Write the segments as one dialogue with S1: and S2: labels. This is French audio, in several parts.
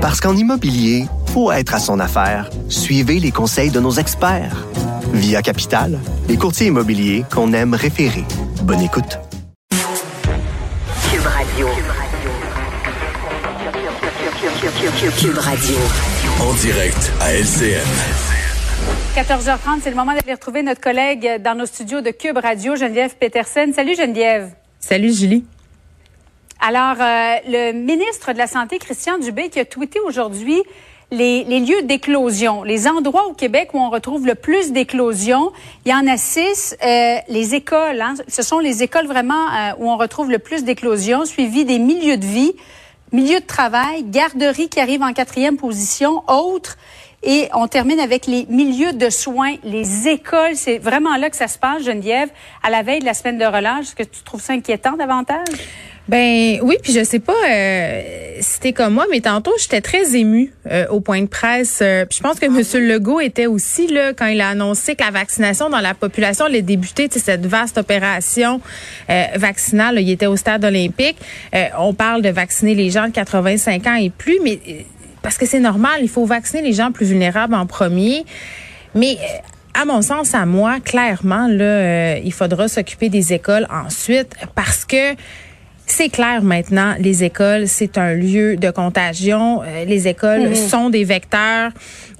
S1: Parce qu'en immobilier, faut être à son affaire. Suivez les conseils de nos experts. Via Capital, les courtiers immobiliers qu'on aime référer. Bonne écoute.
S2: Cube Radio. Cube Radio.
S3: En direct à LCN.
S4: 14h30, c'est le moment d'aller retrouver notre collègue dans nos studios de Cube Radio, Geneviève Petersen. Salut Geneviève.
S5: Salut Julie.
S4: Alors, euh, le ministre de la Santé, Christian Dubé, qui a tweeté aujourd'hui les, les, lieux d'éclosion, les endroits au Québec où on retrouve le plus d'éclosions. Il y en a six. Euh, les écoles, hein, ce sont les écoles vraiment euh, où on retrouve le plus d'éclosions, suivi des milieux de vie, milieux de travail, garderies qui arrivent en quatrième position, autres. Et on termine avec les milieux de soins, les écoles. C'est vraiment là que ça se passe, Geneviève, à la veille de la semaine de relâche. Est-ce que tu trouves ça inquiétant davantage?
S5: Ben oui, puis je sais pas euh, si t'es comme moi, mais tantôt j'étais très émue euh, au point de presse. Euh, je pense que M. Legault était aussi là quand il a annoncé que la vaccination dans la population allait débuter, cette vaste opération euh, vaccinale. il était au stade olympique. on parle de vacciner les gens de 85 ans et plus, mais parce que c'est normal, il faut vacciner les gens plus vulnérables en premier. Mais à mon sens, à moi, clairement, là, il faudra s'occuper des écoles ensuite parce que c'est clair maintenant, les écoles, c'est un lieu de contagion. Euh, les écoles sont des vecteurs.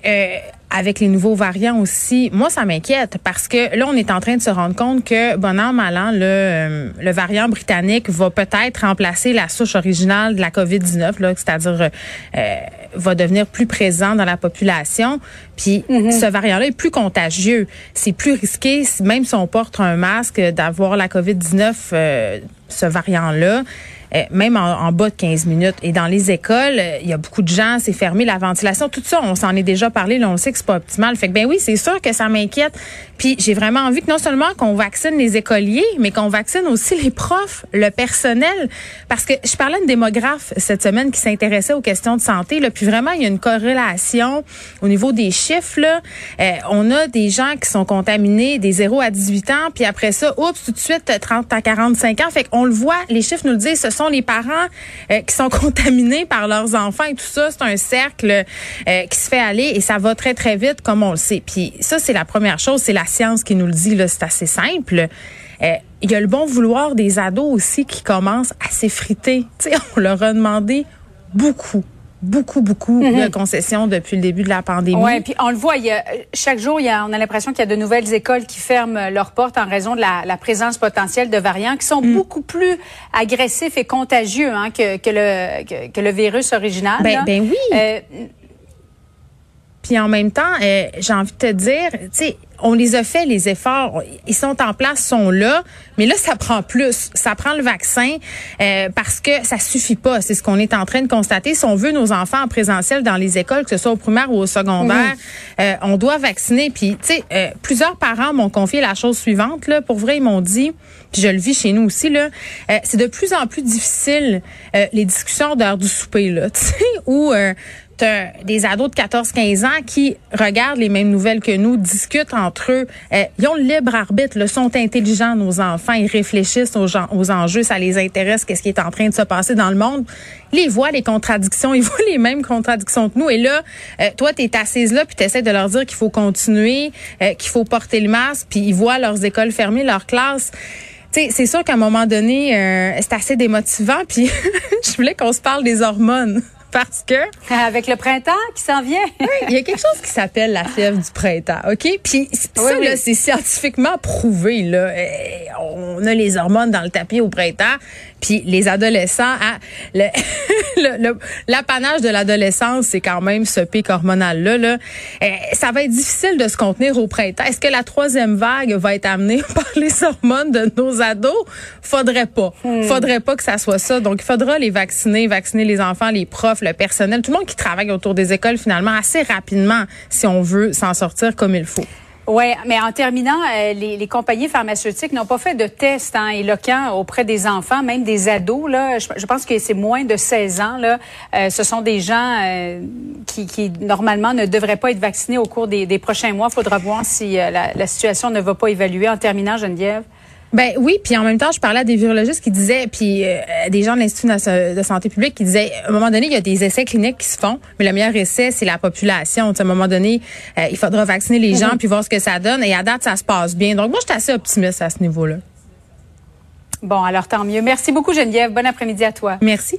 S5: Euh, avec les nouveaux variants aussi, moi ça m'inquiète parce que là on est en train de se rendre compte que bon an mal an le, euh, le variant britannique va peut-être remplacer la souche originale de la Covid-19 là, c'est-à-dire euh, va devenir plus présent dans la population. Puis mm-hmm. ce variant-là est plus contagieux, c'est plus risqué même si on porte un masque d'avoir la Covid-19 euh, ce variant-là. Euh, même en, bas de 15 minutes. Et dans les écoles, il y a beaucoup de gens, c'est fermé, la ventilation, tout ça, on s'en est déjà parlé, là, on sait que c'est pas optimal. Fait que ben oui, c'est sûr que ça m'inquiète. Puis j'ai vraiment envie que non seulement qu'on vaccine les écoliers, mais qu'on vaccine aussi les profs, le personnel. Parce que je parlais à démographe cette semaine qui s'intéressait aux questions de santé. Là, puis vraiment, il y a une corrélation au niveau des chiffres. Là. Euh, on a des gens qui sont contaminés des 0 à 18 ans, puis après ça, oups, tout de suite, 30 à 45 ans. Fait qu'on le voit, les chiffres nous le disent, sont les parents euh, qui sont contaminés par leurs enfants et tout ça. C'est un cercle euh, qui se fait aller et ça va très, très vite, comme on le sait. Puis ça, c'est la première chose. C'est la science qui nous le dit. C'est assez simple. Euh, il y a le bon vouloir des ados aussi qui commencent à s'effriter. on leur a demandé beaucoup beaucoup, beaucoup de mhm. concessions depuis le début de la pandémie.
S4: Oui, puis on le voit, il y a, chaque jour, il y a, on a l'impression qu'il y a de nouvelles écoles qui ferment leurs portes en raison de la, la présence potentielle de variants qui sont mm. beaucoup plus agressifs et contagieux hein, que, que, le, que, le virus original.
S5: Ben, ben oui. Euh, puis en même temps, euh, j'ai envie de te dire, tu sais, on les a fait les efforts, ils sont en place, sont là, mais là ça prend plus, ça prend le vaccin euh, parce que ça suffit pas, c'est ce qu'on est en train de constater. Si on veut nos enfants en présentiel dans les écoles, que ce soit au primaire ou au secondaire, euh, on doit vacciner. Puis tu sais, euh, plusieurs parents m'ont confié la chose suivante là, pour vrai ils m'ont dit, puis je le vis chez nous aussi là, c'est de plus en plus difficile les discussions d'heure du souper là, tu sais, où des ados de 14-15 ans qui regardent les mêmes nouvelles que nous, discutent entre eux. Euh, ils ont le libre arbitre, le sont intelligents, nos enfants. Ils réfléchissent aux, aux enjeux, ça les intéresse, qu'est-ce qui est en train de se passer dans le monde. Ils voient les contradictions, ils voient les mêmes contradictions que nous. Et là, euh, toi, tu es assise là, puis tu essaies de leur dire qu'il faut continuer, euh, qu'il faut porter le masque, puis ils voient leurs écoles fermées, leurs classes c'est sûr qu'à un moment donné, c'est assez démotivant. Puis je voulais qu'on se parle des hormones parce que
S4: avec le printemps qui s'en vient.
S5: il y a quelque chose qui s'appelle la fièvre du printemps, OK? Puis ça là, c'est scientifiquement prouvé là. On a les hormones dans le tapis au printemps, puis les adolescents hein, l'apanage de l'adolescence, c'est quand même ce pic hormonal là. Eh, ça va être difficile de se contenir au printemps. Est-ce que la troisième vague va être amenée par les hormones de nos ados? Faudrait pas. Hmm. Faudrait pas que ça soit ça. Donc il faudra les vacciner, vacciner les enfants, les profs le personnel, tout le monde qui travaille autour des écoles finalement assez rapidement si on veut s'en sortir comme il faut.
S4: Oui, mais en terminant, euh, les, compagnies pharmaceutiques n'ont pas fait de tests hein, éloquents auprès des enfants, même des ados. Là, je, pense que c'est moins de 16 ans. Là. Euh, ce sont des gens euh, qui, normalement ne devraient pas être vaccinés au cours des, prochains mois. Il faudra voir si la, la, situation ne va pas évaluer. En terminant, Geneviève.
S5: Ben oui, puis en même temps, je parlais à des virologistes qui disaient, puis euh, des gens de l'Institut de santé publique qui disaient, à un moment donné, il y a des essais cliniques qui se font, mais le meilleur essai, c'est la population. à un moment donné, euh, il faudra vacciner les gens, mhm. puis voir ce que ça donne. Et à date, ça se passe bien. Donc moi, je suis assez optimiste à ce niveau-là.
S4: Bon, alors tant mieux. Merci beaucoup, Geneviève. Bon après-midi à toi.
S5: Merci.